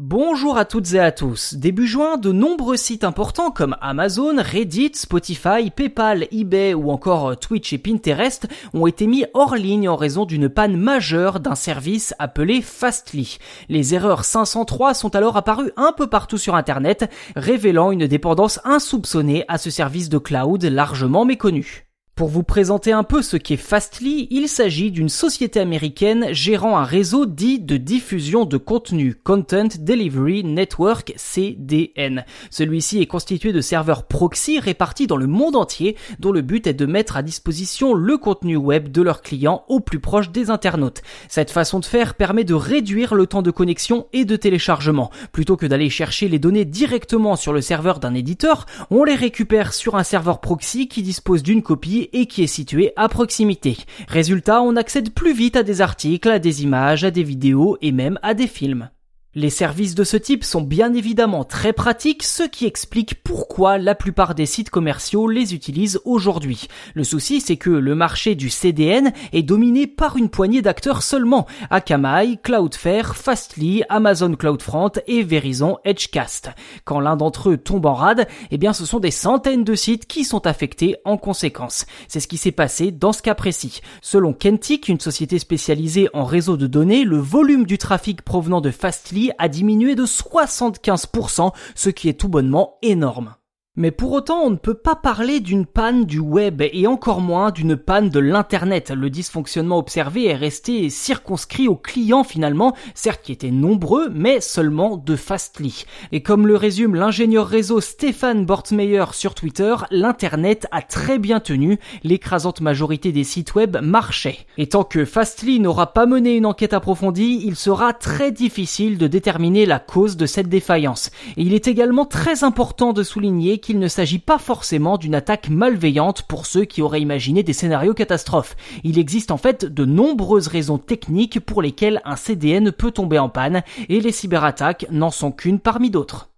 Bonjour à toutes et à tous. Début juin, de nombreux sites importants comme Amazon, Reddit, Spotify, PayPal, eBay ou encore Twitch et Pinterest ont été mis hors ligne en raison d'une panne majeure d'un service appelé Fastly. Les erreurs 503 sont alors apparues un peu partout sur Internet, révélant une dépendance insoupçonnée à ce service de cloud largement méconnu. Pour vous présenter un peu ce qu'est Fastly, il s'agit d'une société américaine gérant un réseau dit de diffusion de contenu, Content Delivery Network CDN. Celui-ci est constitué de serveurs proxy répartis dans le monde entier dont le but est de mettre à disposition le contenu web de leurs clients au plus proche des internautes. Cette façon de faire permet de réduire le temps de connexion et de téléchargement. Plutôt que d'aller chercher les données directement sur le serveur d'un éditeur, on les récupère sur un serveur proxy qui dispose d'une copie et qui est situé à proximité. Résultat, on accède plus vite à des articles, à des images, à des vidéos et même à des films. Les services de ce type sont bien évidemment très pratiques, ce qui explique pourquoi la plupart des sites commerciaux les utilisent aujourd'hui. Le souci, c'est que le marché du CDN est dominé par une poignée d'acteurs seulement, Akamai, Cloudflare, Fastly, Amazon CloudFront et Verizon Edgecast. Quand l'un d'entre eux tombe en rade, eh bien ce sont des centaines de sites qui sont affectés en conséquence. C'est ce qui s'est passé dans ce cas précis. Selon Kentic, une société spécialisée en réseau de données, le volume du trafic provenant de Fastly a diminué de 75%, ce qui est tout bonnement énorme. Mais pour autant, on ne peut pas parler d'une panne du web et encore moins d'une panne de l'internet. Le dysfonctionnement observé est resté circonscrit aux clients finalement, certes qui étaient nombreux, mais seulement de Fastly. Et comme le résume l'ingénieur réseau Stéphane Bortmeyer sur Twitter, l'internet a très bien tenu, l'écrasante majorité des sites web marchaient. Et tant que Fastly n'aura pas mené une enquête approfondie, il sera très difficile de déterminer la cause de cette défaillance. Et il est également très important de souligner qu'il ne s'agit pas forcément d'une attaque malveillante pour ceux qui auraient imaginé des scénarios catastrophes. Il existe en fait de nombreuses raisons techniques pour lesquelles un CDN peut tomber en panne et les cyberattaques n'en sont qu'une parmi d'autres.